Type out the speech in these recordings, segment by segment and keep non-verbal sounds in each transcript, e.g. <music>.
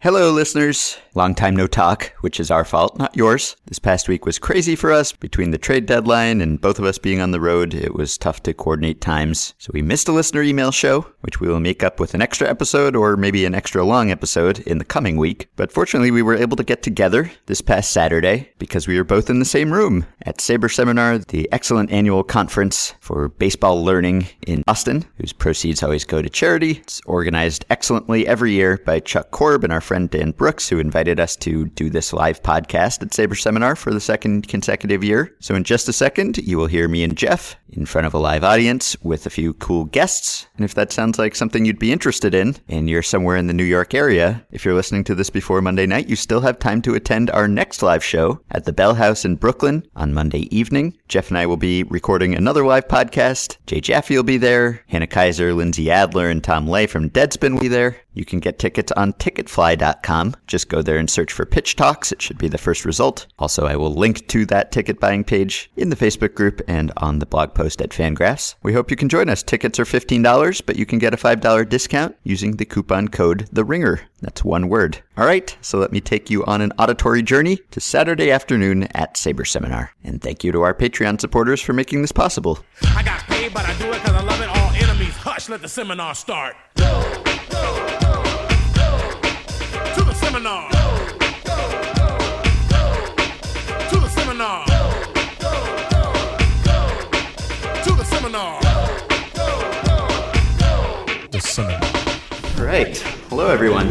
Hello, listeners. Long time no talk, which is our fault, not yours. This past week was crazy for us. Between the trade deadline and both of us being on the road, it was tough to coordinate times. So we missed a listener email show, which we will make up with an extra episode or maybe an extra long episode in the coming week. But fortunately, we were able to get together this past Saturday because we were both in the same room at Saber Seminar, the excellent annual conference for baseball learning in Boston, whose proceeds always go to charity. It's organized excellently every year by Chuck Korb and our friend Dan Brooks, who invited us to do this live podcast at Saber Seminar for the second consecutive year. So, in just a second, you will hear me and Jeff in front of a live audience with a few cool guests. And if that sounds like something you'd be interested in, and you're somewhere in the New York area, if you're listening to this before Monday night, you still have time to attend our next live show at the Bell House in Brooklyn on Monday evening. Jeff and I will be recording another live podcast. Jay Jaffe will be there. Hannah Keyser, Lindsey Adler, and Tom Ley from Deadspin will be there. You can get tickets on Just go there and search for Pitch Talks. It should be the first result. Also, I will link to that ticket buying page in the Facebook group and on the blog post at Fangraphs. We hope you can join us. Tickets are $15, but you can get a $5 discount using the coupon code The Ringer. That's one word. All right, so let me take you on an auditory journey to Saturday afternoon at Saber Seminar. And thank you to our Patreon supporters for making this possible. I got paid, but I do it because I love it. All enemies, hush, let the seminar start. Go, to the seminar. To the seminar. To the seminar. The seminar. All right. Hello, everyone.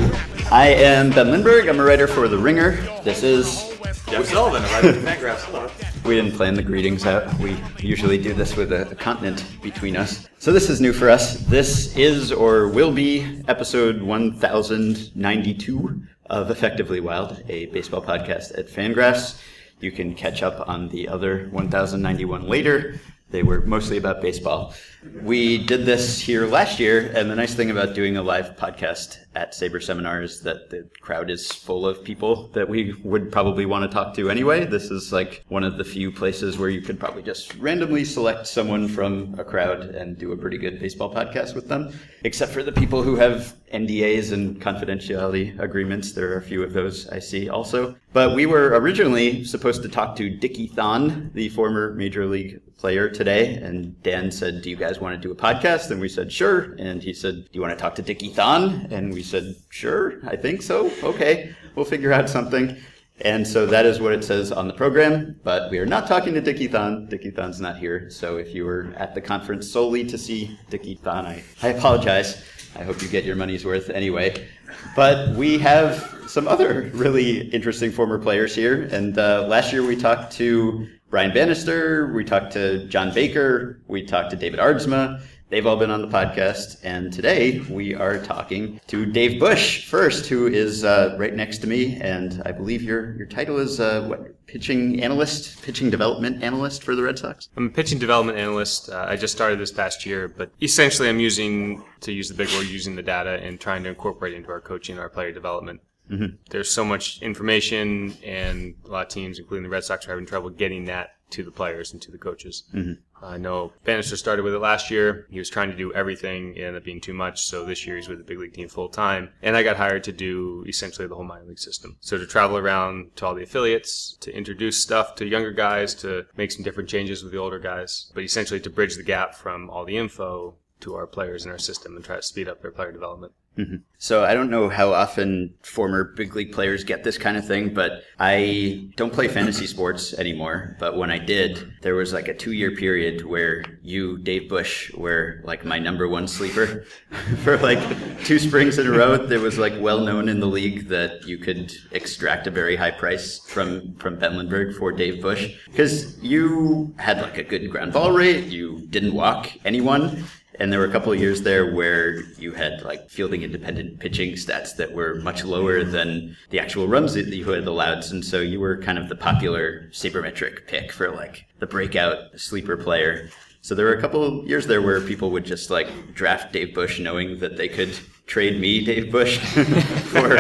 I am Ben Lindbergh. I'm a writer for The Ringer. This is. Jeff Sullivan, a writer for Fangraphs. Hello. We didn't plan the greetings out. We usually do this with a, a continent between us. So this is new for us. This is or will be episode 1092 of Effectively Wild, a baseball podcast at Fangraphs. You can catch up on the other 1091 later. They were mostly about baseball. We did this here last year, and the nice thing about doing a live podcast at Saber seminars that the crowd is full of people that we would probably want to talk to anyway. This is like one of the few places where you could probably just randomly select someone from a crowd and do a pretty good baseball podcast with them. Except for the people who have NDAs and confidentiality agreements. There are a few of those I see also. But we were originally supposed to talk to Dickie Thon, the former Major League player today. And Dan said, Do you guys want to do a podcast? And we said, Sure. And he said, Do you want to talk to Dickie Thon? And we said, Sure, I think so. Okay, we'll figure out something. And so that is what it says on the program, but we are not talking to Dickie Thon. Dickie Thon's not here. So if you were at the conference solely to see Dickie Thon, I, I apologize. I hope you get your money's worth anyway. But we have some other really interesting former players here. And uh, last year we talked to Brian Bannister, we talked to John Baker, we talked to David Aardsma. They've all been on the podcast. And today we are talking to Dave Bush first, who is uh, right next to me. And I believe your, your title is uh, what? Pitching analyst, pitching development analyst for the Red Sox? I'm a pitching development analyst. Uh, I just started this past year, but essentially I'm using, to use the big word, using the data and trying to incorporate into our coaching, our player development. Mm-hmm. There's so much information, and a lot of teams, including the Red Sox, are having trouble getting that to the players and to the coaches. Mm-hmm. I know Bannister started with it last year. He was trying to do everything. It ended up being too much. So this year he's with the big league team full time. And I got hired to do essentially the whole minor league system. So to travel around to all the affiliates, to introduce stuff to younger guys, to make some different changes with the older guys, but essentially to bridge the gap from all the info to our players in our system and try to speed up their player development. Mm-hmm. So I don't know how often former big league players get this kind of thing, but I don't play fantasy sports anymore. But when I did, there was like a two year period where you, Dave Bush, were like my number one sleeper <laughs> for like two springs in a row. It was like well known in the league that you could extract a very high price from from Ben Lindbergh for Dave Bush because you had like a good ground ball rate. You didn't walk anyone. And there were a couple of years there where you had like fielding independent pitching stats that were much lower than the actual runs that you had allowed. And so you were kind of the popular sabermetric pick for like the breakout sleeper player. So there were a couple of years there where people would just like draft Dave Bush knowing that they could trade me, Dave Bush, <laughs> for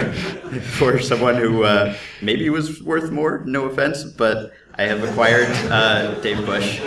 for someone who uh, maybe was worth more. No offense, but I have acquired uh, Dave Bush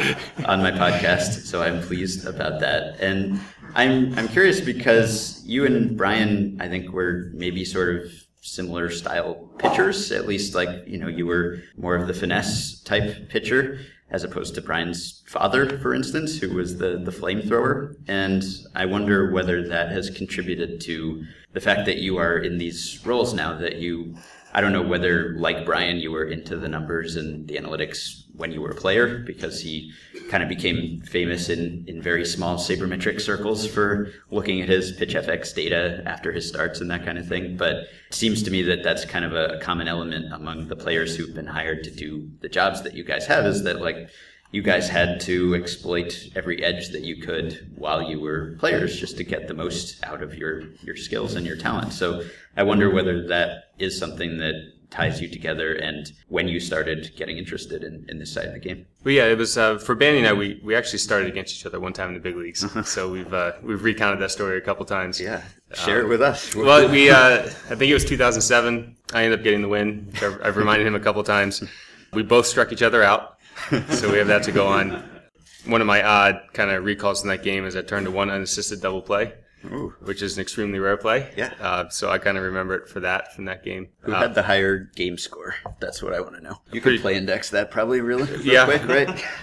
on my podcast, so I'm pleased about that. And I'm I'm curious because you and Brian, I think, were maybe sort of similar style pitchers. At least, like you know, you were more of the finesse type pitcher as opposed to Brian's father, for instance, who was the the flamethrower. And I wonder whether that has contributed to the fact that you are in these roles now. That you, I don't know whether, like Brian, you were into the numbers and the analytics when you were a player because he kind of became famous in, in very small sabermetric circles for looking at his pitch FX data after his starts and that kind of thing. But it seems to me that that's kind of a common element among the players who've been hired to do the jobs that you guys have is that like you guys had to exploit every edge that you could while you were players just to get the most out of your your skills and your talent. So I wonder whether that is something that ties you together and when you started getting interested in, in this side of the game. But yeah, it was uh, for Bandy and I. We, we actually started against each other one time in the big leagues, so we've uh, we've recounted that story a couple times. Yeah, share it with us. <laughs> Well, we uh, I think it was 2007. I ended up getting the win. I've reminded him a couple times. We both struck each other out, so we have that to go on. One of my odd kind of recalls in that game is I turned to one unassisted double play, Ooh. which is an extremely rare play. Yeah. Uh, so I kind of remember it for that from that game. Who Uh, had the higher game score? That's what I want to know. You Pretty- could play index that probably really <laughs> real Yeah. quick, right? <laughs> <laughs>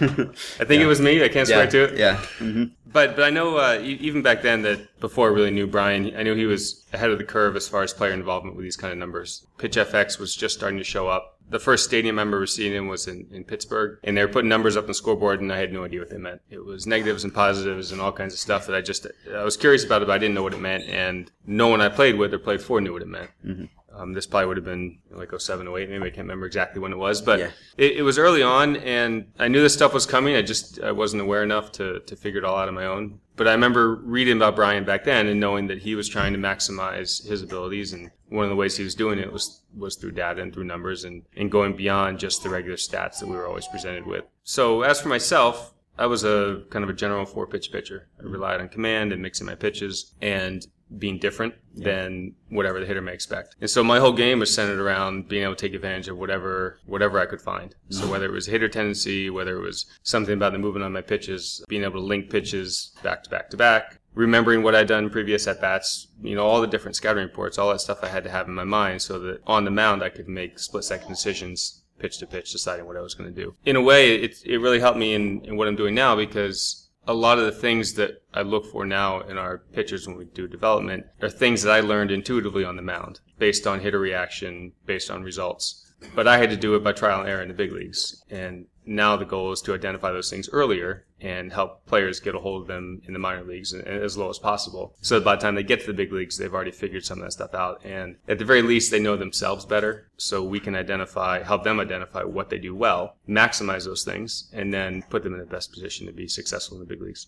I think it was me. I can't swear yeah, to it. yeah. hmm But but I know uh, even back then that before I really knew Brian, I knew he was ahead of the curve as far as player involvement with these kind of numbers. Pitch FX was just starting to show up. The first stadium I remember seeing him was in, in Pittsburgh, and they were putting numbers up on the scoreboard, and I had no idea what they meant. It was negatives and positives and all kinds of stuff that I just I was curious about it, but I didn't know what it meant, and no one I played with or played for knew what it meant. Mm-hmm. Um, this probably would have been like 07, 08, maybe I can't remember exactly when it was, but Yeah. it, it was early on, and I knew this stuff was coming. I just I wasn't aware enough to, to figure it all out on my own. But I remember reading about Brian back then and knowing that he was trying to maximize his abilities, and one of the ways he was doing it was was through data and through numbers, and, and going beyond just the regular stats that we were always presented with. So as for myself, I was a kind of a general four pitch pitcher. I relied on command and mixing my pitches and being different than whatever the hitter may expect. And so my whole game was centered around being able to take advantage of whatever whatever I could find. So mm-hmm. whether it was hitter tendency, whether it was something about the movement on my pitches, being able to link pitches back to back to back, remembering what I'd done previous at bats, you know, all the different scouting reports, all that stuff I had to have in my mind so that on the mound I could make split second decisions pitch to pitch, deciding what I was going to do. In a way, it, it really helped me in, in what I'm doing now because a lot of the things that I look for now in our pitchers when we do development are things that I learned intuitively on the mound, based on hitter reaction, based on results. But I had to do it by trial and error in the big leagues. And now the goal is to identify those things earlier and help players get a hold of them in the minor leagues as low as possible. So by the time they get to the big leagues, they've already figured some of that stuff out. And at the very least, they know themselves better. So we can identify, help them identify what they do well, maximize those things, and then put them in the best position to be successful in the big leagues.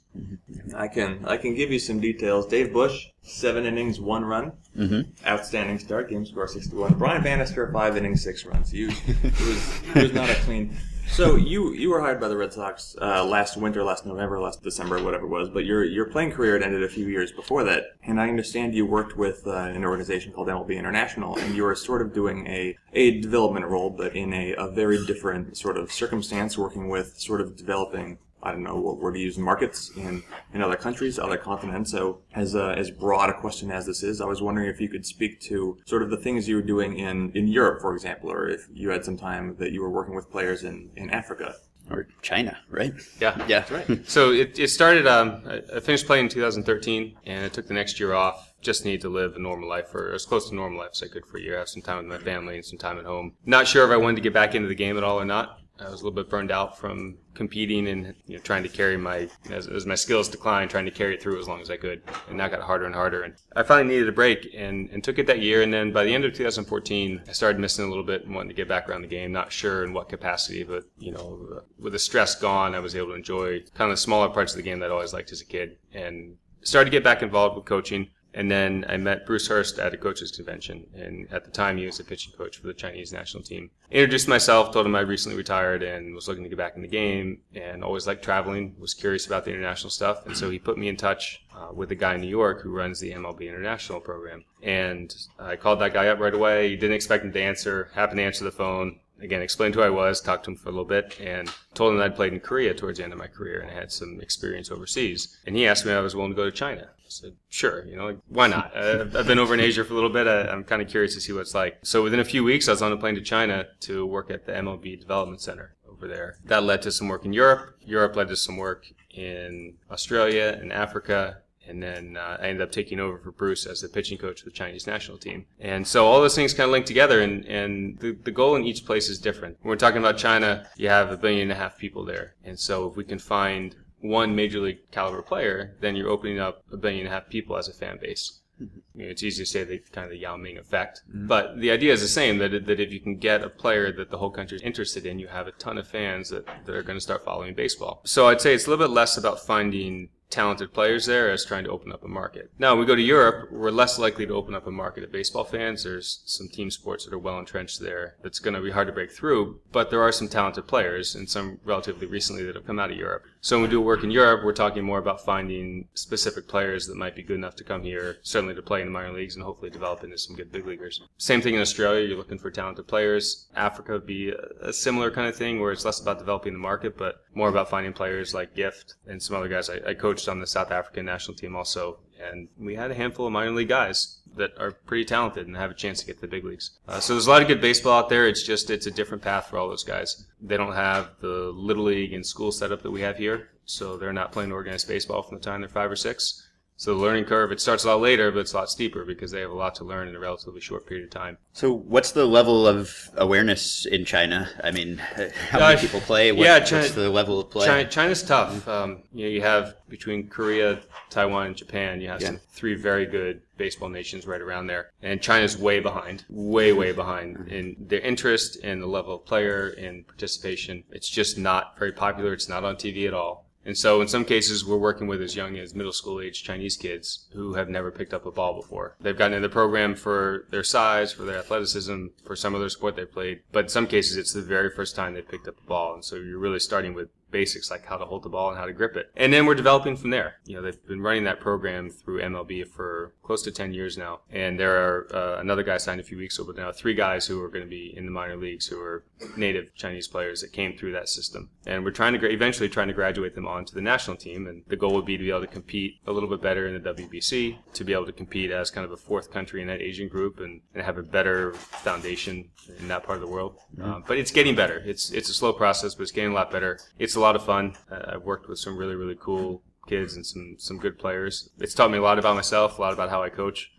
I can I can give you some details. Dave Bush, seven innings, one run, mm-hmm. outstanding start, game score sixty one. Brian Bannister, five innings, six runs. You it was it was not a clean. So you you were hired by the Red Sox uh, last winter, last November, last December, whatever it was. But your your playing career had ended a few years before that, and I understand you worked with uh, an organization called MLB International, and you were sort of doing a a development role, but in a, a very different sort of circumstance, working with sort of developing I don't know what word to use markets in, in other countries, other continents. So, as uh, as broad a question as this is, I was wondering if you could speak to sort of the things you were doing in, in Europe, for example, or if you had some time that you were working with players in, in Africa. Or China, right? Yeah. Yeah, that's right. So it, it started, um, I I finished playing in 2013, and I took the next year off. Just needed to live a normal life, or as close to normal life as I could for a year. Have some time with my family and some time at home. Not sure if I wanted to get back into the game at all or not. I was a little bit burned out from competing and you know, trying to carry my as, as my skills declined, trying to carry it through as long as I could, and that got harder and harder. And I finally needed a break and, and took it that year. And then by the end of 2014, I started missing a little bit and wanting to get back around the game. Not sure in what capacity, but you know, with the stress gone, I was able to enjoy kind of the smaller parts of the game that I always liked as a kid, and started to get back involved with coaching. And then I met Bruce Hurst at a coaches convention, and at the time he was a pitching coach for the Chinese national team. Introduced myself, told him I recently retired and was looking to get back in the game, and always liked traveling. Was curious about the international stuff, and so he put me in touch uh, with a guy in New York who runs the MLB International program. And I called that guy up right away. He didn't expect him to answer. Happened to answer the phone. Again, explained who I was, talked to him for a little bit, and told him that I'd played in Korea towards the end of my career and I had some experience overseas. And he asked me if I was willing to go to China. I said, sure, you know, like, why not? <laughs> I've been over in Asia for a little bit. I, I'm kind of curious to see what it's like. So within a few weeks, I was on a plane to China to work at the MLB Development Center over there. That led to some work in Europe. Europe led to some work in Australia and Africa. And then uh, I ended up taking over for Bruce as the pitching coach for the Chinese national team. And so all those things kind of link together, and, and the, the goal in each place is different. When we're talking about China, you have a billion and a half people there. And so if we can find one major league caliber player, then you're opening up a billion and a half people as a fan base. You know, it's easy to say the kind of the Yao Ming effect, but the idea is the same. That that if you can get a player that the whole country is interested in, you have a ton of fans that, that are going to start following baseball. So I'd say it's a little bit less about finding talented players there as trying to open up a market. Now, when we go to Europe, we're less likely to open up a market of baseball fans. There's some team sports that are well entrenched there that's going to be hard to break through, but there are some talented players and some relatively recently that have come out of Europe. So when we do work in Europe, we're talking more about finding specific players that might be good enough to come here, certainly to play in the minor leagues and hopefully develop into some good big leaguers. Same thing in Australia, you're looking for talented players. Africa would be a, similar kind of thing where it's less about developing the market, but more about finding players like Gift and some other guys. I, I coached on the South African national team also, and we had a handful of minor league guys that are pretty talented and have a chance to get to the big leagues. Uh, so there's a lot of good baseball out there. It's just it's a different path for all those guys. They don't have the little league and school setup that we have here, so they're not playing organized baseball from the time they're five or six. So the learning curve it starts a lot later, but it's a lot steeper because they have a lot to learn in a relatively short period of time. So, what's the level of awareness in China? I mean, <laughs> how Uh, many people play? What, yeah, China- what's the level of play? China, China's tough. Um, you know, you have between Korea, Taiwan, and Japan, you have Yeah. some three very good baseball nations right around there, and China's way behind, way way behind in their interest and the level of player and participation. It's just not very popular. It's not on TV at all. And so in some cases, we're working with as young as middle school age Chinese kids who have never picked up a ball before. They've gotten in the program for their size, for their athleticism, for some other sport they played. But in some cases, it's the very first time they picked up a ball. And so you're really starting with basics like how to hold the ball and how to grip it. And then we're developing from there. You know, they've been running that program through MLB for close to 10 years now. And there are uh, another guy signed a few weeks ago, but now three guys who are going to be in the minor leagues who are native Chinese players that came through that system. And we're trying to gra- eventually trying to graduate them onto the national team. And the goal would be to be able to compete a little bit better in the WBC, to be able to compete as kind of a fourth country in that Asian group and, and have a better foundation in that part of the world. Uh, but it's getting better. It's it's a slow process, but it's getting a lot better. It's a lot of fun. Uh, I've worked with some really really cool kids and some some good players. It's taught me a lot about myself, a lot about how I coach.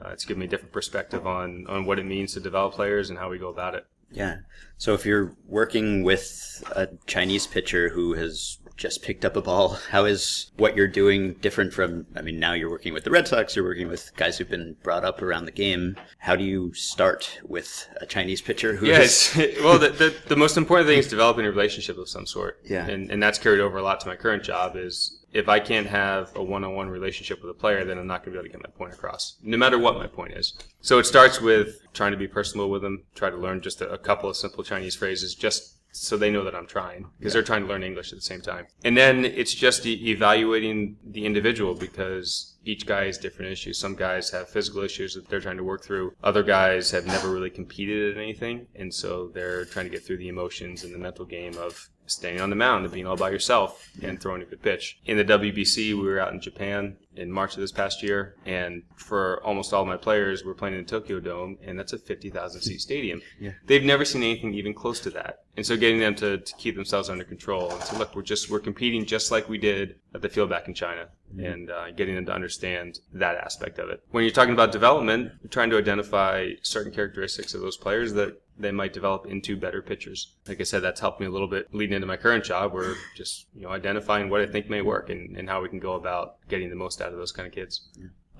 Uh, it's given me a different perspective on on what it means to develop players and how we go about it. Yeah. So if you're working with a Chinese pitcher who has just picked up a ball, how is what you're doing different from? I mean, now you're working with the Red Sox, you're working with guys who've been brought up around the game. How do you start with a Chinese pitcher who is- Yes. <laughs> well, the, the the most important thing is developing a relationship of some sort. Yeah. And and that's carried over a lot to my current job. Is if I can't have a one-on-one relationship with a player, then I'm not going to be able to get my point across, no matter what my point is. So it starts with trying to be personal with them, try to learn just a, a couple of simple Chinese phrases, just so they know that I'm trying, because they're trying to learn English at the same time. And then it's just e- evaluating the individual because each guy has different issues. Some guys have physical issues that they're trying to work through. Other guys have never really competed at anything, and so they're trying to get through the emotions and the mental game of standing on the mound and being all by yourself and throwing a good pitch. In the WBC, we were out in Japan in March of this past year, and for almost all my players, we're playing in the Tokyo Dome, and that's a 50,000 seat stadium. Yeah. They've never seen anything even close to that. And so getting them to, to keep themselves under control and say, look, we're just, we're competing just like we did at the field back in China and uh, getting them to understand that aspect of it. When you're talking about development, you're trying to identify certain characteristics of those players that they might develop into better pitchers. Like I said, that's helped me a little bit leading into my current job where just, you know, identifying what I think may work and, and how we can go about getting the most out of those kind of kids.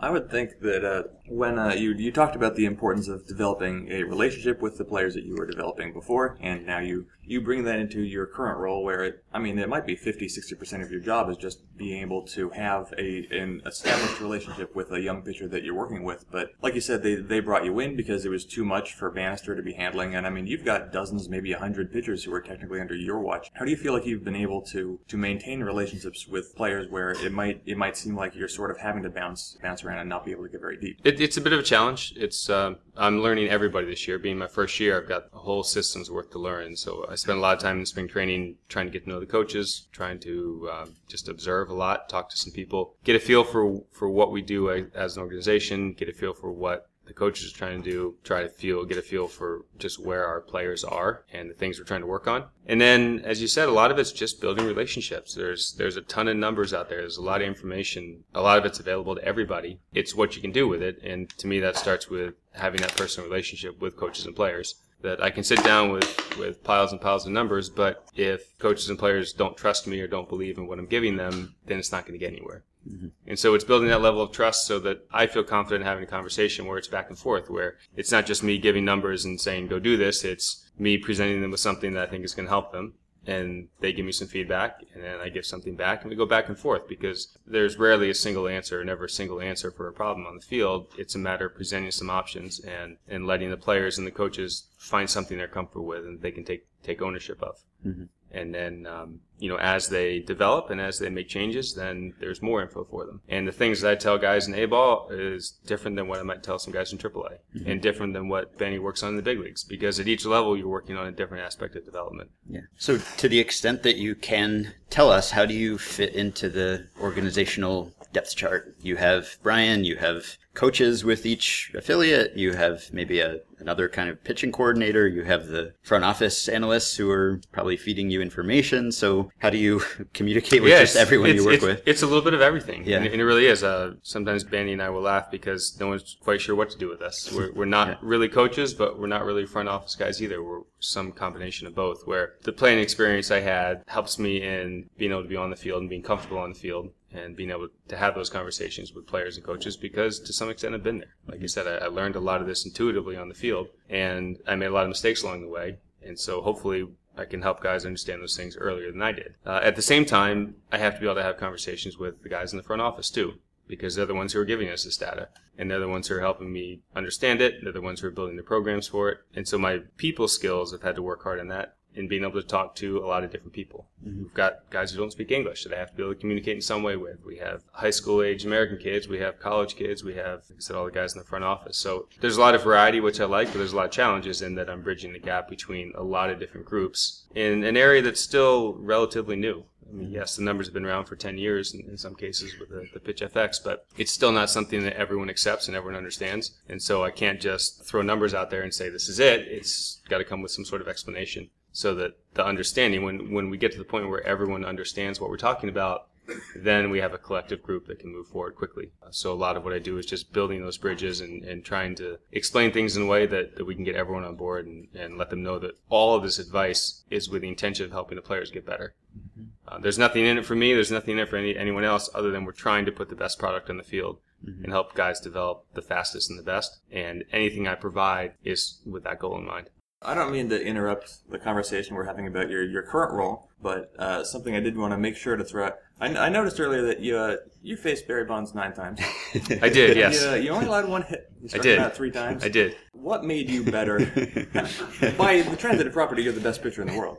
I would think that uh, when uh, you you talked about the importance of developing a relationship with the players that you were developing before, and now you you bring that into your current role where it, I mean, it might be 50, 60% of your job is just being able to have a an established relationship with a young pitcher that you're working with. But like you said, they, they brought you in because it was too much for Bannister to be handling. And I mean, you've got dozens, maybe a hundred pitchers who are technically under your watch. How do you feel like you've been able to, to maintain relationships with players where it might, it might seem like you're sort of having to bounce, bounce around and not be able to get very deep? It, it's a bit of a challenge. It's uh, I'm learning everybody this year. Being my first year, I've got a whole system's worth to learn. So I spent a lot of time in spring training trying to get to know the coaches, trying to um, just observe a lot, talk to some people, get a feel for for what we do as an organization, get a feel for what the coaches are trying to do, try to feel, get a feel for just where our players are and the things we're trying to work on. And then, as you said, a lot of it's just building relationships. There's, there's a ton of numbers out there. There's a lot of information. A lot of it's available to everybody. It's what you can do with it. And to me, that starts with having that personal relationship with coaches and players that I can sit down with, with piles and piles of numbers, but if coaches and players don't trust me or don't believe in what I'm giving them, then it's not going to get anywhere. Mm-hmm. And so it's building that level of trust so that I feel confident having a conversation where it's back and forth, where it's not just me giving numbers and saying, go do this. It's me presenting them with something that I think is going to help them. And they give me some feedback, and then I give something back, and we go back and forth because there's rarely a single answer, never a single answer for a problem on the field. It's a matter of presenting some options and, and letting the players and the coaches find something they're comfortable with and they can take, take ownership of. Mm-hmm and then um, you know as they develop and as they make changes then there's more info for them. And the things that i tell guys in a ball is different than what i might tell some guys in aaa mm-hmm. and different than what benny works on in the big leagues because at each level you're working on a different aspect of development. Yeah. So to the extent that you can tell us how do you fit into the organizational depth chart? You have brian you have coaches with each affiliate. You have maybe a, another kind of pitching coordinator. You have the front office analysts who are probably feeding you information. So how do you <laughs> communicate with just everyone you work it's, with? It's a little bit of everything. Yeah. And, and it really is. Uh, sometimes Benny and I will laugh because no one's quite sure what to do with us. We're, <laughs> we're not yeah. really coaches, but we're not really front office guys either. We're some combination of both where the playing experience I had helps me in being able to be on the field and being comfortable on the field and being able to have those conversations with players and coaches because to some extent I've been there. Like I said, I, I, learned a lot of this intuitively on the field and I made a lot of mistakes along the way. And so hopefully I can help guys understand those things earlier than I did. Uh, at the same time, I have to be able to have conversations with the guys in the front office too because they're the ones who are giving us this data and they're the ones who are helping me understand it. They're the ones who are building the programs for it. And so my people skills, I've had to work hard on that and being able to talk to a lot of different people. Mm-hmm. We've got guys who don't speak English that I have to be able to communicate in some way with. We have high school age American kids. We have college kids. We have, like I said, all the guys in the front office. So there's a lot of variety, which I like, but there's a lot of challenges in that I'm bridging the gap between a lot of different groups in an area that's still relatively new. I mean, yes, the numbers have been around for 10 years in, in some cases with the, the, Pitch FX, but it's still not something that everyone accepts and everyone understands. And so I can't just throw numbers out there and say this is it. It's got to come with some sort of explanation so that the understanding, when, when we get to the point where everyone understands what we're talking about, then we have a collective group that can move forward quickly. So a lot of what I do is just building those bridges and, and trying to explain things in a way that, that we can get everyone on board and, and let them know that all of this advice is with the intention of helping the players get better. Mm-hmm. Uh, there's nothing in it for me. There's nothing in it for any, anyone else other than we're trying to put the best product on the field mm-hmm. and help guys develop the fastest and the best. And anything I provide is with that goal in mind. I don't mean to interrupt the conversation we're having about your, your current role, but uh, something I did want to make sure to throw out. I, I noticed earlier that you uh, you faced Barry Bonds nine times. <laughs> I did, yes. You, uh, you only allowed one hit. You I did. out three times. I did. What made you better? <laughs> By the transitive property, you're the best pitcher in the world.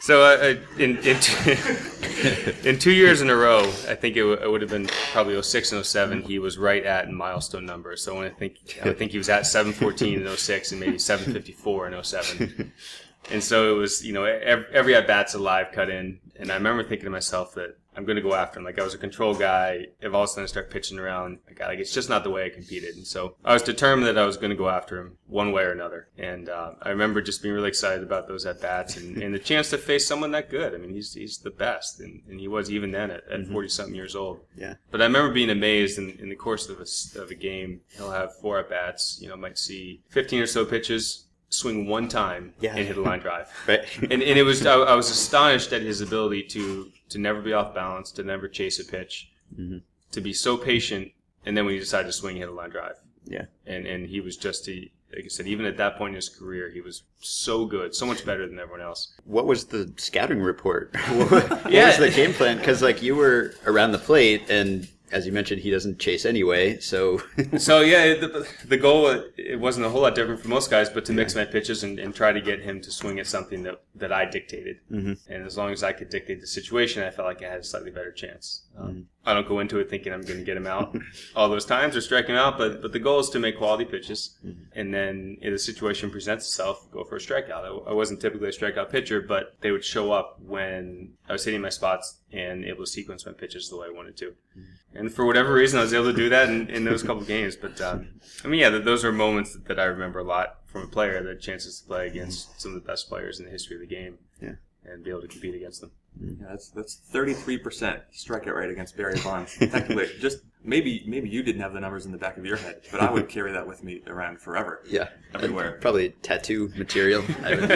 So uh, in in two, <laughs> in two years in a row, I think it, w- it would have been probably 06 and 07. He was right at milestone numbers. So when I think I think he was at 714 in 06 and maybe 754 in 07. And so it was, you know, every, every at bat's a live cut in. And I remember thinking to myself that I'm going to go after him. Like I was a control guy. If all of a sudden I start pitching around, like, like it's just not the way I competed. And so I was determined that I was going to go after him one way or another. And uh, I remember just being really excited about those at bats and, and the chance to face someone that good. I mean, he's he's the best, and, and he was even then at, at mm-hmm. 40 something years old. Yeah. But I remember being amazed in, in the course of a, of a game. He'll have four at bats. You know, might see 15 or so pitches swing one time yeah. and hit a line drive. <laughs> right. And, and it was I, I, was astonished at his ability to to never be off balance, to never chase a pitch, mm-hmm. to be so patient, and then when he decided to swing, he hit a line drive. Yeah. And and he was just he like I said, even at that point in his career, he was so good, so much better than everyone else. What was the scouting report? <laughs> what what was the game plan? Because like you were around the plate, and as you mentioned, he doesn't chase anyway. So <laughs> So yeah, the, the goal it wasn't a whole lot different for most guys, but to mix my pitches and, and try to get him to swing at something that, that I dictated. Mm-hmm. And as long as I could dictate the situation, I felt like I had a slightly better chance. Um, I don't go into it thinking I'm going to get him out <laughs> all those times or strike him out, but but the goal is to make quality pitches, mm-hmm. and then if the situation presents itself, go for a strikeout. I, I wasn't typically a strikeout pitcher, but they would show up when I was hitting my spots and able to sequence my pitches the way I wanted to. Mm-hmm. And for whatever reason, I was able to do that in, in those couple <laughs> games. But um, I mean, yeah, those are moments that, that I remember a lot from a player. The chances to play against mm-hmm. some of the best players in the history of the game, Yeah. and be able to compete against them. Yeah, that's that's thirty three percent strikeout rate against Barry Bonds. Technically, <laughs> just maybe maybe you didn't have the numbers in the back of your head, but I would <laughs> carry that with me around forever. yeah, Everywhere. <laughs> Probably tattoo material. I would-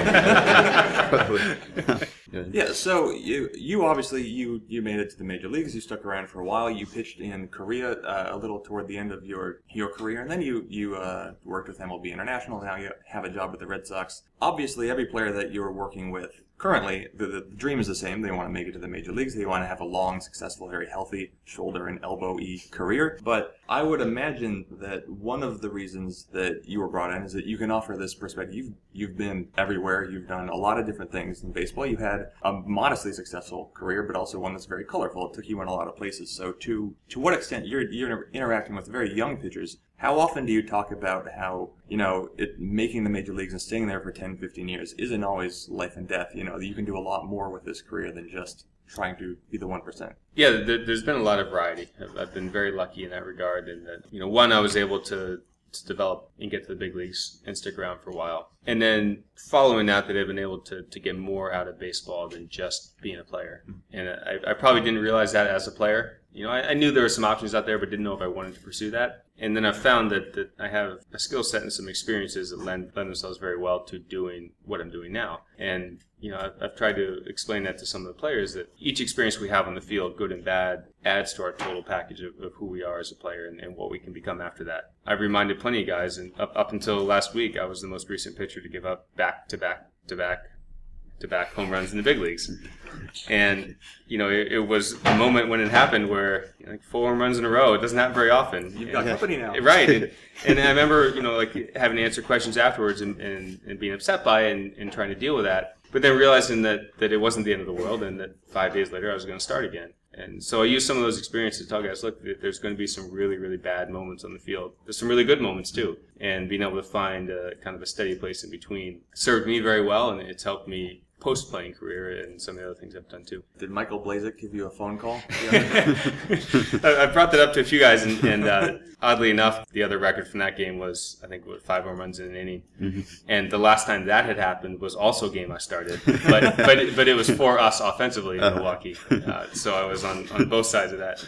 Probably. Yeah, so you you obviously you you made it to the major leagues. You stuck around for a while. You pitched in Korea uh, a little toward the end of your your career, and then you you uh, worked with MLB International. Now you have a job with the Red Sox. Obviously, every player that you were working with currently, the, the dream is the same. They want to make it to the major leagues. They want to have a long, successful, very healthy shoulder and elbow y career. But I would imagine that one of the reasons that you were brought in is that you can offer this perspective. You've you've been everywhere. You've done a lot of different things in baseball. You had a modestly successful career, but also one that's very colorful. It took you in a lot of places. So to to what extent you're you're interacting with very young pitchers how often do you talk about how, you know, it, making the major leagues and staying there for 10, 15 years isn't always life and death? You know, you can do a lot more with this career than just trying to be the 1%. Yeah, there, there's been a lot of variety. I've, I've been very lucky in that regard, in that you know, one, I was able to to develop and get to the big leagues and stick around for a while, and then following that, that I've been able to to get more out of baseball than just being a player. Mm-hmm. And I, I probably didn't realize that as a player. You know, I, I knew there were some options out there, but didn't know if I wanted to pursue that. And then I've found that, that I have a skill set and some experiences that lend, lend themselves very well to doing what I'm doing now. And, you know, I've, I've tried to explain that to some of the players that each experience we have on the field, good and bad, adds to our total package of, of who we are as a player and, and what we can become after that. I've reminded plenty of guys, and up, up until last week, I was the most recent pitcher to give up back to back to back to back home runs in the big leagues. And, you know, it, it was a moment when it happened where you know, like four home runs in a row, it doesn't happen very often. You've got And- company now. Right. And, and I remember, you know, like having to answer questions afterwards and, and, and being upset by it and, and trying to deal with that. But then realizing that, that it wasn't the end of the world and that five days later I was going to start again. And so I used some of those experiences to tell guys, look, there's going to be some really, really bad moments on the field. There's some really good moments too. And being able to find a, kind of a steady place in between served me very well and it's helped me post playing career and some of the other things I've done too. Did Michael Blazek give you a phone call? <laughs> I brought that up to a few guys, and, and uh, oddly enough, the other record from that game was I think what five home runs in an inning. And the last time that had happened was also a game I started, <laughs> but but it, but it was for us offensively in Milwaukee. Uh, so I was on, on both sides of that.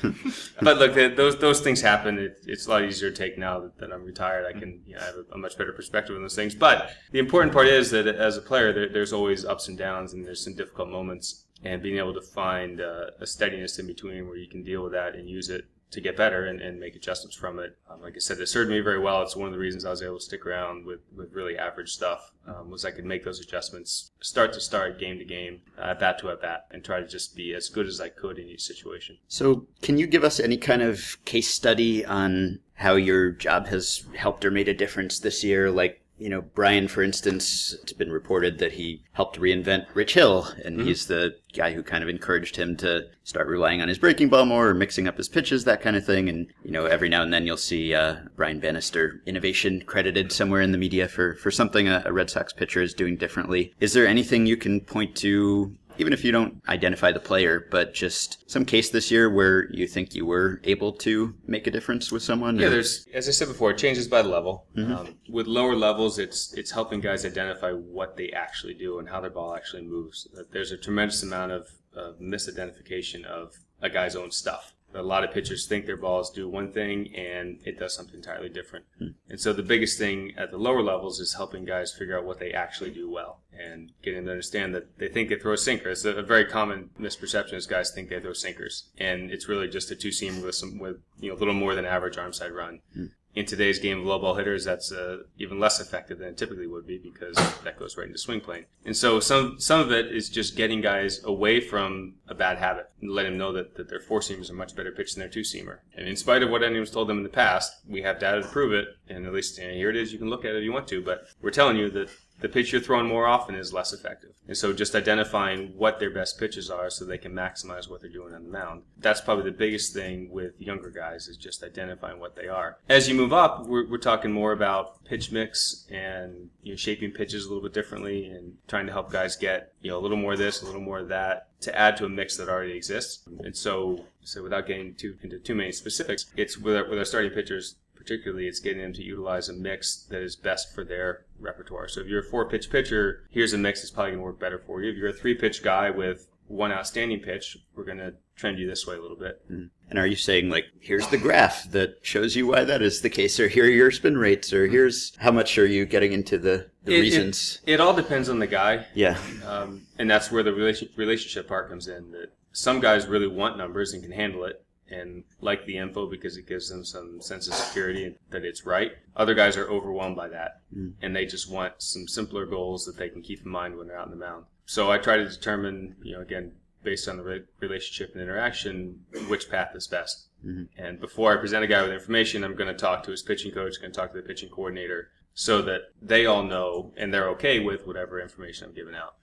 But look, the, those those things happen. It, it's a lot easier to take now that, that I'm retired. I can you know, have a, a much better perspective on those things. But the important part is that as a player, there, there's always ups and downs, and there's some difficult moments and being able to find uh, a steadiness in between where you can deal with that and use it to get better and, and make adjustments from it. Um, like I said, it served me very well. It's one of the reasons I was able to stick around with, with really average stuff um, was I could make those adjustments start to start, game to game, uh, at bat to at bat, and try to just be as good as I could in each situation. So, can you give us any kind of case study on how your job has helped or made a difference this year? Like, you know, Brian, for instance, it's been reported that he helped reinvent Rich Hill, and he's the guy who kind of encouraged him to start relying on his breaking ball more, or mixing up his pitches, that kind of thing. And you know, every now and then you'll see uh, Brian Bannister innovation credited somewhere in the media for for something a, a Red Sox pitcher is doing differently. Is there anything you can point to even if you don't identify the player, but just some case this year where you think you were able to make a difference with someone? Yeah, or- there's as I said before, it changes by level. Um, with lower levels, it's it's helping guys identify what they actually do and how their ball actually moves. There's a tremendous amount of, of misidentification of a guy's own stuff. A lot of pitchers think their balls do one thing and it does something entirely different. Hmm. And so the biggest thing at the lower levels is helping guys figure out what they actually do well and getting to understand that they think they throw a sinker. It's a, a very common misperception is guys think they throw sinkers, and it's really just a two seam with some with you know a little more than average arm side run. Hmm. In today's game of low ball hitters, that's uh, even less effective than it typically would be because that goes right into swing plane. And so some some of it is just getting guys away from a bad habit and let them know that, that their four seamers are much better pitched than their two seamer. And in spite of what anyone's told them in the past, we have data to prove it. And at least you know, here it is. You can look at it if you want to, but we're telling you that the pitch you're throwing more often is less effective. And so just identifying what their best pitches are so they can maximize what they're doing on the mound. That's probably the biggest thing with younger guys is just identifying what they are. As you move up, we're, we're talking more about pitch mix and you know, shaping pitches a little bit differently and trying to help guys get you know a little more of this, a little more of that to add to a mix that already exists. And so, so without getting too into too many specifics, it's with our, with our starting pitchers particularly it's getting them to utilize a mix that is best for their repertoire. So if you're a four pitch pitcher, here's a mix that's probably going to work better for you. If you're a three pitch guy with one outstanding pitch, we're going to trend you this way a little bit. And are you saying like, here's the graph that shows you why that is the case, or here are your spin rates, or here's how much are you getting into the, the It- it- reasons? It, all depends on the guy. yeah. Um, and that's where the relation, relationship part comes in. That some guys really want numbers and can handle it and like the info because it gives them some sense of security that it's right. Other guys are overwhelmed by that mm. and they just want some simpler goals that they can keep in mind when they're out in the mound. So I try to determine, you know, again, based on the re- relationship and interaction, which path is best. Mm-hmm. And before I present a guy with information, I'm going to talk to his pitching coach, going to talk to the pitching coordinator, so that they all know and they're okay with whatever information I'm giving out.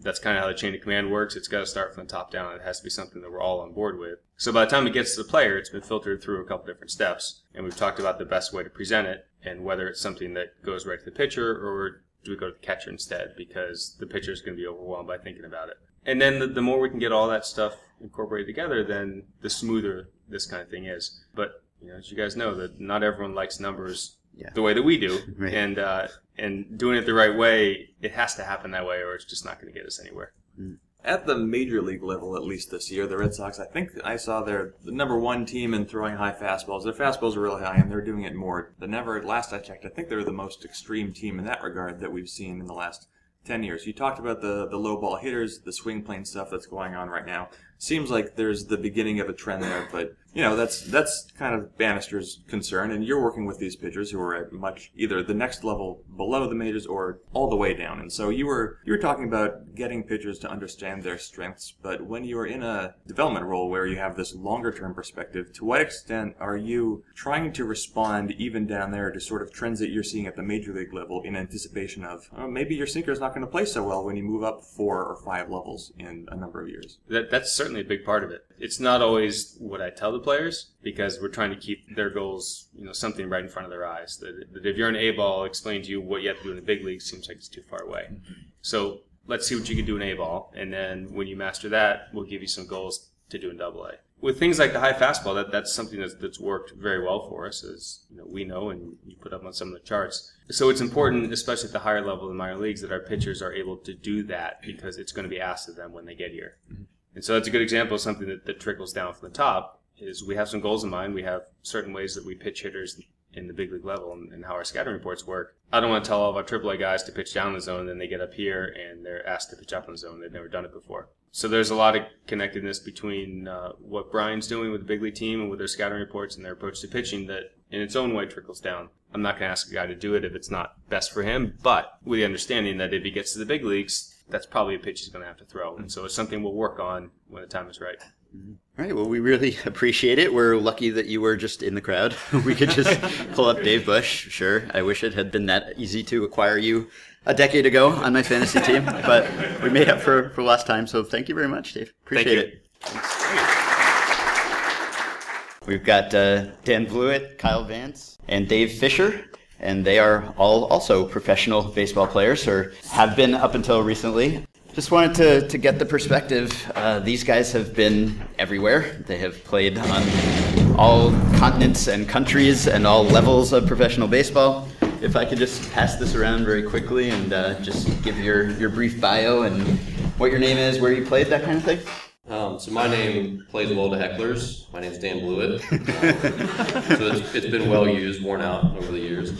That's kind of how the chain of command works. It's got to start from the top down. It has to be something that we're all on board with. So by the time it gets to the player, it's been filtered through a couple different steps, and we've talked about the best way to present it and whether it's something that goes right to the pitcher or do we go to the catcher instead because the pitcher is going to be overwhelmed by thinking about it. And then the, the more we can get all that stuff incorporated together, then the smoother this kind of thing is. But you know, as you guys know, that not everyone likes numbers Yeah. the way that we do, <laughs> Right. and uh, and doing it the right way, it has to happen that way, or it's just not going to get us anywhere. At the major league level, at least this year, the Red Sox, I think I saw they're the number one team in throwing high fastballs. Their fastballs are really high, and they're doing it more than ever. Last I checked, I think they're the most extreme team in that regard that we've seen in the last 10 years. You talked about the, the low ball hitters, the swing plane stuff that's going on right now. Seems like there's the beginning of a trend there, but you know that's that's kind of Bannister's concern, and you're working with these pitchers who are at much either the next level below the majors or all the way down. And so you were you were talking about getting pitchers to understand their strengths, but when you are in a development role where you have this longer term perspective, to what extent are you trying to respond even down there to sort of trends that you're seeing at the major league level in anticipation of oh, maybe your sinker is not going to play so well when you move up four or five levels in a number of years? That that's certainly a big part of it. It's not always what I tell the players because we're trying to keep their goals, you know, something right in front of their eyes. That, that if you're an A ball, explain to you what you have to do in the big league seems like it's too far away. So let's see what you can do in A ball, and then when you master that, we'll give you some goals to do in Double A. With things like the high fastball, that that's something that's, that's worked very well for us, as you know, we know, and you put up on some of the charts. So it's important, especially at the higher level in minor leagues, that our pitchers are able to do that because it's going to be asked of them when they get here. Mm-hmm. And so that's a good example of something that, that trickles down from the top. Is we have some goals in mind. We have certain ways that we pitch hitters in the big league level and, and how our scattering reports work. I don't want to tell all of our AAA guys to pitch down the zone, and then they get up here and they're asked to pitch up in the zone. They've never done it before. So there's a lot of connectedness between uh, what Brian's doing with the big league team and with their scattering reports and their approach to pitching that, in its own way, trickles down. I'm not going to ask a guy to do it if it's not best for him, but with the understanding that if he gets to the big leagues, that's probably a pitch he's going to have to throw. And so it's something we'll work on when the time is right. All right. Well, we really <laughs> appreciate it. We're lucky that you were just in the crowd. <laughs> we could just <laughs> pull up Dave Bush. Sure. I wish it had been that easy to acquire you a decade ago on my fantasy team, but we made up for, for lost time. So thank you very much, Dave. Appreciate it. We've got uh, Dan Blewett, Kyle Vance, and Dave Fisher, and they are all also professional baseball players, or have been up until recently. Just wanted to, to get the perspective. Uh, these guys have been everywhere. They have played on all continents and countries and all levels of professional baseball. If I could just pass this around very quickly and uh, just give your, your brief bio and what your name is, where you played, that kind of thing. Um, so my name plays well to hecklers. My name's Dan Blewett. <laughs> Um, so it's, it's been well used, worn out over the years.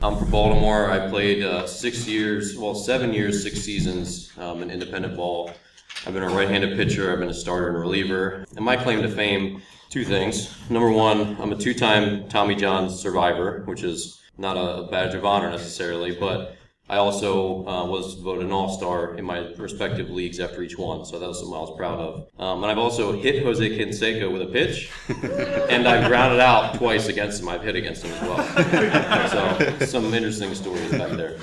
I'm from Baltimore. I played uh, six years, well, seven years, six seasons um, in independent ball. I've been a right-handed pitcher. I've been a starter and reliever. And my claim to fame, two things. Number one, I'm a two-time Tommy John survivor, which is not a badge of honor necessarily, but I also uh, was voted an all-star in my respective leagues after each one, so that was something I was proud of. Um, and I've also hit Jose Canseco with a pitch, <laughs> and I've grounded out twice against him. I've hit against him as well. <laughs> So some interesting stories back there.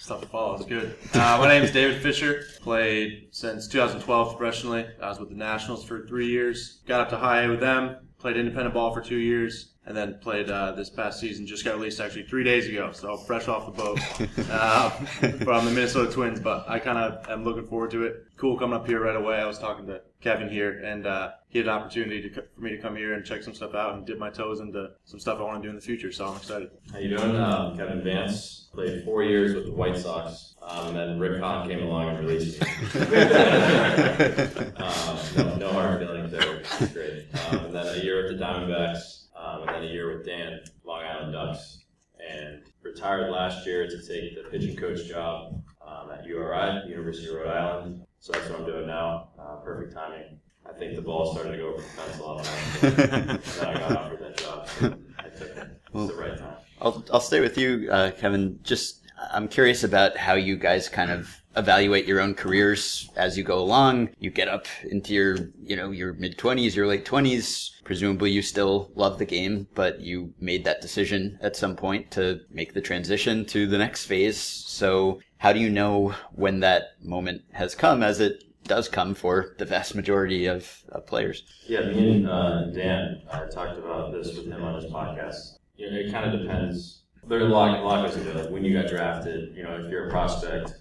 Stuff to follow. It's good. Uh, my name is David Fisher. Played since 2012 professionally. I was with the Nationals for three years. Got up to high A with them. Played independent ball for two years, and then played uh, this past season. Just got released actually three days ago, so fresh off the boat <laughs> uh, from the Minnesota Twins. But I kind of am looking forward to it. Cool coming up here right away. I was talking to Kevin here, and uh, he had an opportunity to, for me to come here and check some stuff out and dip my toes into some stuff I want to do in the future. So I'm excited. How you doing? Um, Kevin Vance played four years with the White Sox, um, and then Rick Hahn came along and released me. <laughs> <laughs> um, no, no hard feelings there. It's great. Um, and then a year with the Diamondbacks, um, and then a year with Dan, Long Island Ducks, and retired last year to take the pitching coach job um, at URI, University of Rhode Island. So that's what I'm doing now. Uh, perfect timing. I think the ball started to go over the fence a lot. And <laughs> I got offered that job. So I took it. It's the right time. I'll, I'll stay with you, uh, Kevin. Just, I'm curious about how you guys kind of evaluate your own careers as you go along. You get up into your, you know, your mid twenties, your late twenties. Presumably you still love the game, but you made that decision at some point to make the transition to the next phase. So how do you know when that moment has come as it does come for the vast majority of, of players? Yeah, me and uh, Dan uh, talked about this with him on his podcast. You know, it kind of depends. There's a lot, a lot goes into. Like when you got drafted, you know, if you're a prospect.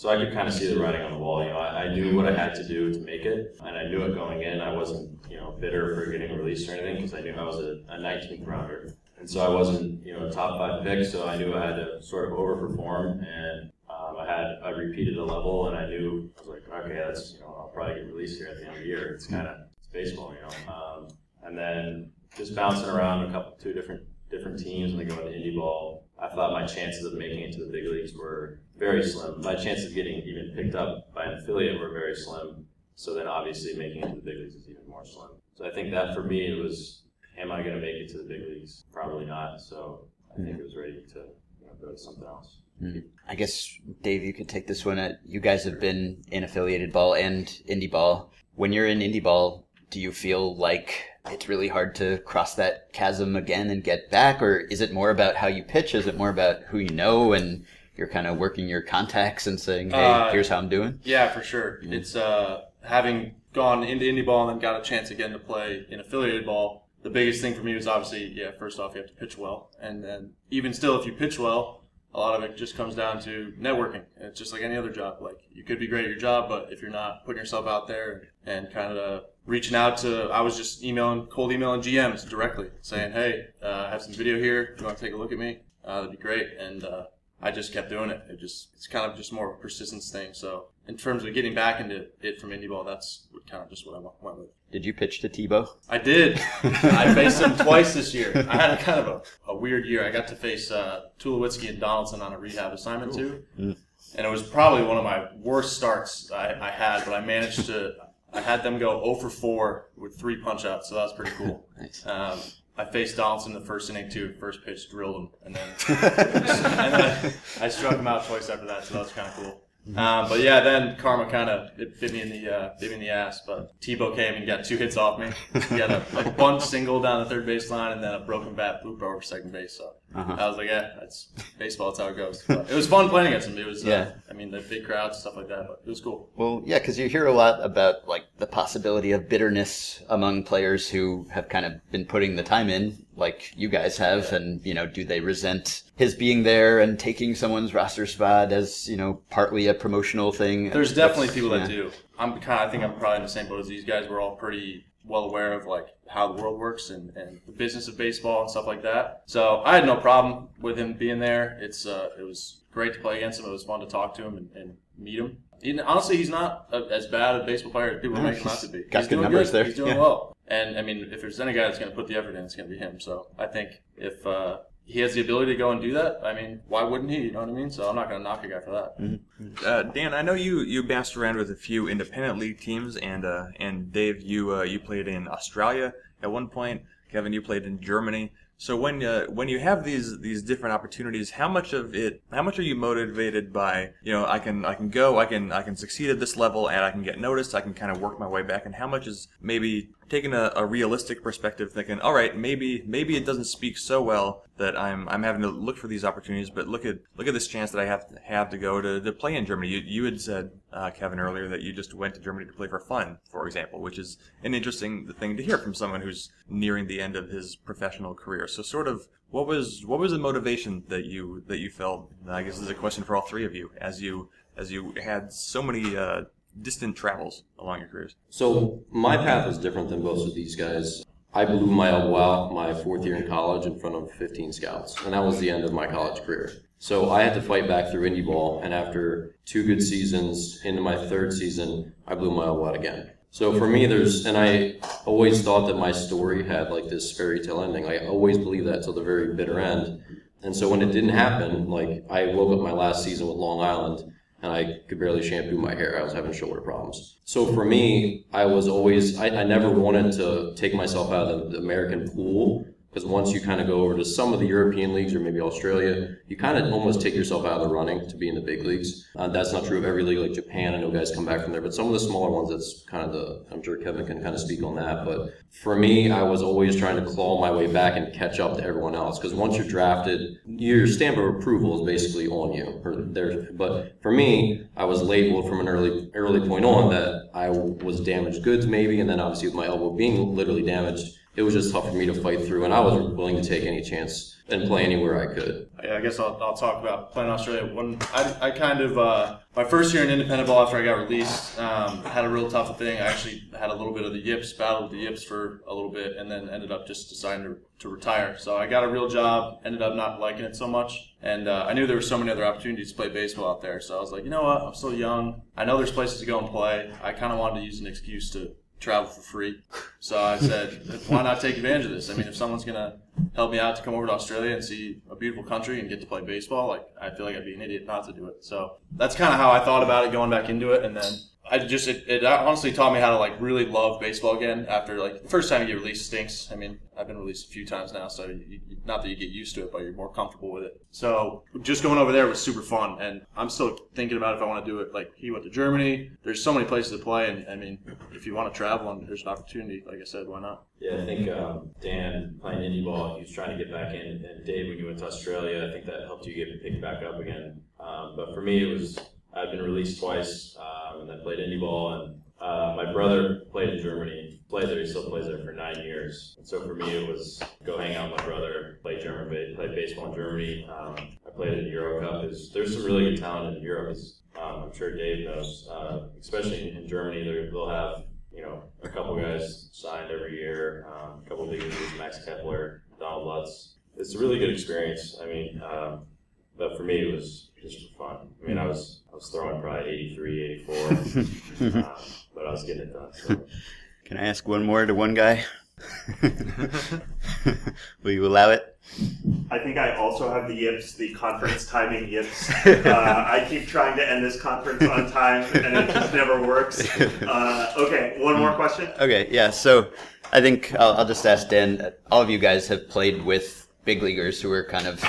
So I could kind of see the writing on the wall. You know, I, I knew what I had to do to make it, and I knew it going in. I wasn't, you know, bitter for getting released or anything because I knew I was a, a 19th rounder, and so I wasn't, you know, a top five pick. So I knew I had to sort of overperform, and um, I had I repeated a level, and I knew I was like, okay, that's, you know, I'll probably get released here at the end of the year. It's kind of it's baseball, you know. Um, and then just bouncing around a couple, two different different teams, and then going to indie ball. I thought my chances of making it to the big leagues were very slim. My chances of getting even picked up by an affiliate were very slim. So then obviously making it to the big leagues is even more slim. So I think that for me it was, am I going to make it to the big leagues? Probably not. So I think it was ready to you know, go to something else. Hmm. I guess Dave, you could take this one. You guys have been in affiliated ball and indie ball. When you're in indie ball, do you feel like it's really hard to cross that chasm again and get back, or is it more about how you pitch? Is it more about who you know and you're kind of working your contacts and saying, "Hey, Uh, here's how I'm doing"? Yeah, for sure. It's uh, having gone into indie ball and then got a chance again to play in affiliated ball. The biggest thing for me was obviously, yeah, first off, you have to pitch well. And then even still, if you pitch well, a lot of it just comes down to networking. It's just like any other job. Like, you could be great at your job, but if you're not putting yourself out there and kind of reaching out to, I was just emailing, cold emailing GMs directly saying, hey, uh, I have some video here. Do you want to take a look at me? Uh, that'd be great. And, uh, I just kept doing it. It just it's kind of just more of a persistence thing. So in terms of getting back into it from indie ball, that's kind of just what I went with. Did you pitch to Tebow? I did. <laughs> I faced him twice this year. I had a kind of a, a weird year. I got to face uh, Tulowitzki and Donaldson on a rehab assignment too, and it was probably one of my worst starts I, I had. But I managed to. I had them go 0 for 4 with three punch outs, so that was pretty cool. <laughs> Nice. Um, I faced Donaldson the first inning too. First pitch drilled him, and then, <laughs> and then I, I struck him out twice after that, so that was kind of cool. Um, but yeah, then karma kind of it bit me in the uh, bit me in the ass. But Tebow came and got two hits off me. He had a, a bunt single down the third base line, and then a broken bat loop over second base. So I was like, yeah, that's baseball. That's how it goes. But it was fun playing against him. It was, uh, Yeah. I mean, the big crowds and stuff like that. But it was cool. Well, yeah, because you hear a lot about like the possibility of bitterness among players who have kind of been putting the time in, like you guys have, and you know, do they resent his being there and taking someone's roster spot as you know partly a promotional thing? There's definitely people that yeah. do. I'm kind of, I think I'm probably in the same boat as these guys. We're all pretty well aware of like how the world works and, and the business of baseball and stuff like that. So I had no problem with him being there. It's uh, it was great to play against him. It was fun to talk to him and, and meet him. He, honestly, he's not a, as bad a baseball player as people No, make him out to be. got he's good doing numbers good. there. He's doing Yeah. well. And I mean, if there's any guy that's going to put the effort in, it's going to be him. So I think if uh, he has the ability to go and do that, I mean, why wouldn't he? You know what I mean? So I'm not going to knock a guy for that. Uh, Dan, I know you you bounced around with a few independent league teams, and uh, and Dave, you uh, you played in Australia at one point. Kevin, you played in Germany. So when uh, when you have these these different opportunities, how much of it, how much are you motivated by? You know, I can I can go, I can I can succeed at this level, and I can get noticed. I can kind of work my way back. And how much is maybe taking a, a realistic perspective, thinking, all right, maybe maybe it doesn't speak so well that I'm I'm having to look for these opportunities, but look at look at this chance that I have to have to go to, to play in Germany. You, you had said uh, Kevin earlier that you just went to Germany to play for fun, for example, which is an interesting thing to hear from someone who's nearing the end of his professional career. So sort of what was what was the motivation that you that you felt? I guess this is a question for all three of you as you as you had so many uh, distant travels along your careers. So my path was different than most of these guys. I blew my out my fourth year in college in front of 15 scouts, and that was the end of my college career. So I had to fight back through indie ball, and after two good seasons, into my third season, I blew my out again. So for me, there's, and I always thought that my story had like this fairy tale ending. I always believed that till the very bitter end. And so when it didn't happen, like I woke up my last season with Long Island, and I could barely shampoo my hair. I was having shoulder problems. So for me, I was always, I, I never wanted to take myself out of the American pool because once you kind of go over to some of the European leagues or maybe Australia, you kind of almost take yourself out of the running to be in the big leagues. Uh, that's not true of every league like Japan. I know guys come back from there, but some of the smaller ones, that's kind of the, I'm sure Kevin can kind of speak on that. But for me, I was always trying to claw my way back and catch up to everyone else because once you're drafted, your stamp of approval is basically on you. Or there, but for me, I was labeled from an early early point on that I was damaged goods maybe, and then obviously with my elbow being literally damaged, it was just tough for me to fight through, and I was willing to take any chance and play anywhere I could. Yeah, I guess I'll, I'll talk about playing Australia. When I, I kind of uh, my first year in independent ball after I got released, um, had a real tough thing. I actually had a little bit of the yips, battled the yips for a little bit, and then ended up just deciding to, to retire. So I got a real job, ended up not liking it so much, and uh, I knew there were so many other opportunities to play baseball out there. So I was like, you know what, I'm still young. I know there's places to go and play. I kind of wanted to use an excuse to travel for free. So I said, why not take advantage of this? I mean, if someone's gonna help me out to come over to Australia and see a beautiful country and get to play baseball, like I feel like I'd be an idiot not to do it. So that's kind of how I thought about it going back into it, and then I just it, it honestly taught me how to like really love baseball again. After like the first time you get released stinks. I mean, I've been released a few times now, so you, not that you get used to it, but you're more comfortable with it. So just going over there was super fun, and I'm still thinking about if I want to do it. Like he went to Germany. There's so many places to play, and I mean, if you want to travel and there's an opportunity, like I said, why not? Yeah, I think um, Dan playing indie ball, he was trying to get back in, and Dave, when you went to Australia, I think that helped you get picked back up again. Um, but for me, it was I'd been released twice, um, and then played indie ball, and uh, my brother played in Germany, played there, he still plays there for nine years. And so for me, it was go hang out with my brother, play German, play baseball in Germany. Um, I played in Euro Cup. There's, there's some really good talent in Europe. Um, I'm sure Dave knows, uh, especially in, Germany, they'll have you know, a couple guys signed every year, um, a couple big injuries, Max Kepler, Donald Lutz. It's a really good experience. I mean, um, but for me, it was just for fun. I mean, I was I was throwing probably 83, 84, um, <laughs> but I was getting it done. So. Can I ask one more to one guy? <laughs> Will you allow it? I think I also have the yips, the conference <laughs> timing yips. Uh, I keep trying to end this conference on time, and it just never works. Uh, okay, one more question. Okay, yeah. So I think I'll, I'll just ask Dan. All of you guys have played with big leaguers who are kind of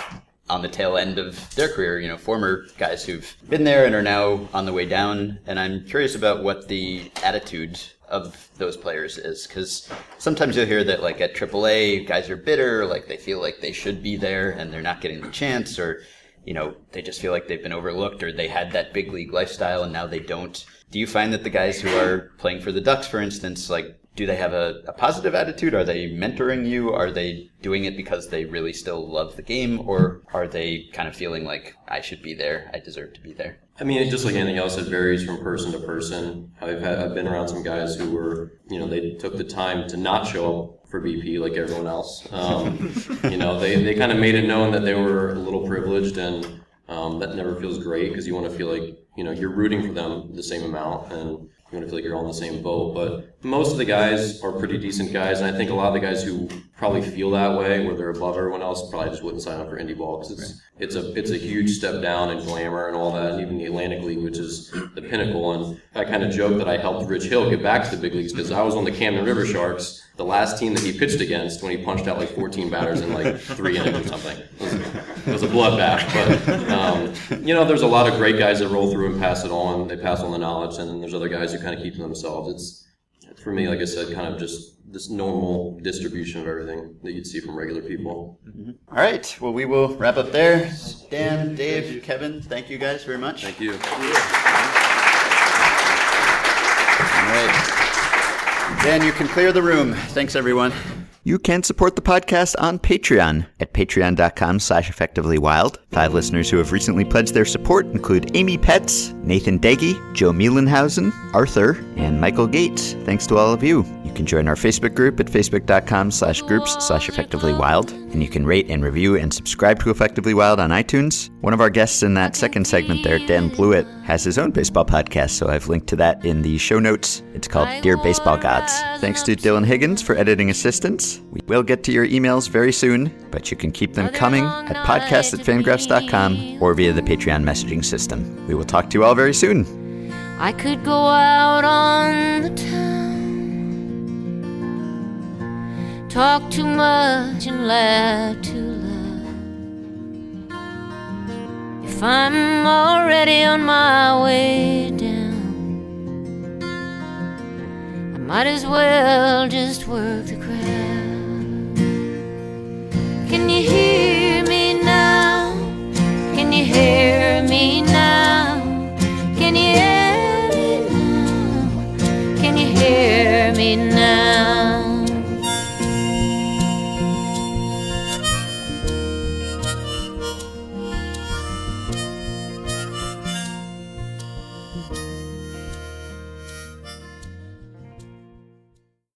on the tail end of their career. You know, former guys who've been there and are now on the way down. And I'm curious about what the attitude of those players is, because sometimes you'll hear that like at AAA, guys are bitter, like they feel like they should be there and they're not getting the chance, or you know, they just feel like they've been overlooked or they had that big league lifestyle and now they don't. Do you find that the guys who are playing for the Ducks, for instance, like, do they have a, a positive attitude? Are they mentoring you? Are they doing it because they really still love the game? Or are they kind of feeling like, I should be there, I deserve to be there? I mean, just like anything else, it varies from person to person. I've had, I've been around some guys who were, you know, they took the time to not show up for BP like everyone else. Um, <laughs> you know, they, they kind of made it known that they were a little privileged, and um, that never feels great because you want to feel like you know you're rooting for them the same amount. And you're gonna feel like you're all in the same boat. But most of the guys are pretty decent guys, and I think a lot of the guys who probably feel that way, where they're above everyone else, probably just wouldn't sign up for indie ball because it's it's a it's a huge step down in glamour and all that, and even the Atlantic League, which is the pinnacle. And I kind of joke that I helped Rich Hill get back to the big leagues because I was on the Camden River Sharks, the last team that he pitched against when he punched out like 14 batters in like three innings or something. It was, it was a bloodbath. But um, you know, there's a lot of great guys that roll through and pass it on. They pass on the knowledge, and then there's other guys who kind of keep to themselves. It's for me, like I said, kind of just this normal distribution of everything that you'd see from regular people. Mm-hmm. All right. Well, we will wrap up there. Dan, Dave, Kevin, thank you guys very much. Thank you. All right. Dan, you can clear the room. Thanks, everyone. You can support the podcast on Patreon at patreon.com slash effectively wild. Five listeners who have recently pledged their support include Amy Petz, Nathan Deggy, Joe Mielenhausen, Arthur, and Michael Gates. Thanks to all of you. You can join our Facebook group at facebook.com slash groups slash effectively wild. And you can rate and review and subscribe to Effectively Wild on iTunes. One of our guests in that second segment there, Dan Blewett, has his own baseball podcast, so I've linked to that in the show notes. It's called Dear Baseball Gods. Thanks to Dylan Higgins for editing assistance. We will get to your emails very soon, but you can keep them coming at podcast at fangraphs.com or via the Patreon messaging system. We will talk to you all very soon. I could go out on the town, talk too much and laugh too loud. If I'm already on my way down, I might as well just work the crowd. Can you hear me now? Can you hear me now? Can you hear me now? Can you hear me now?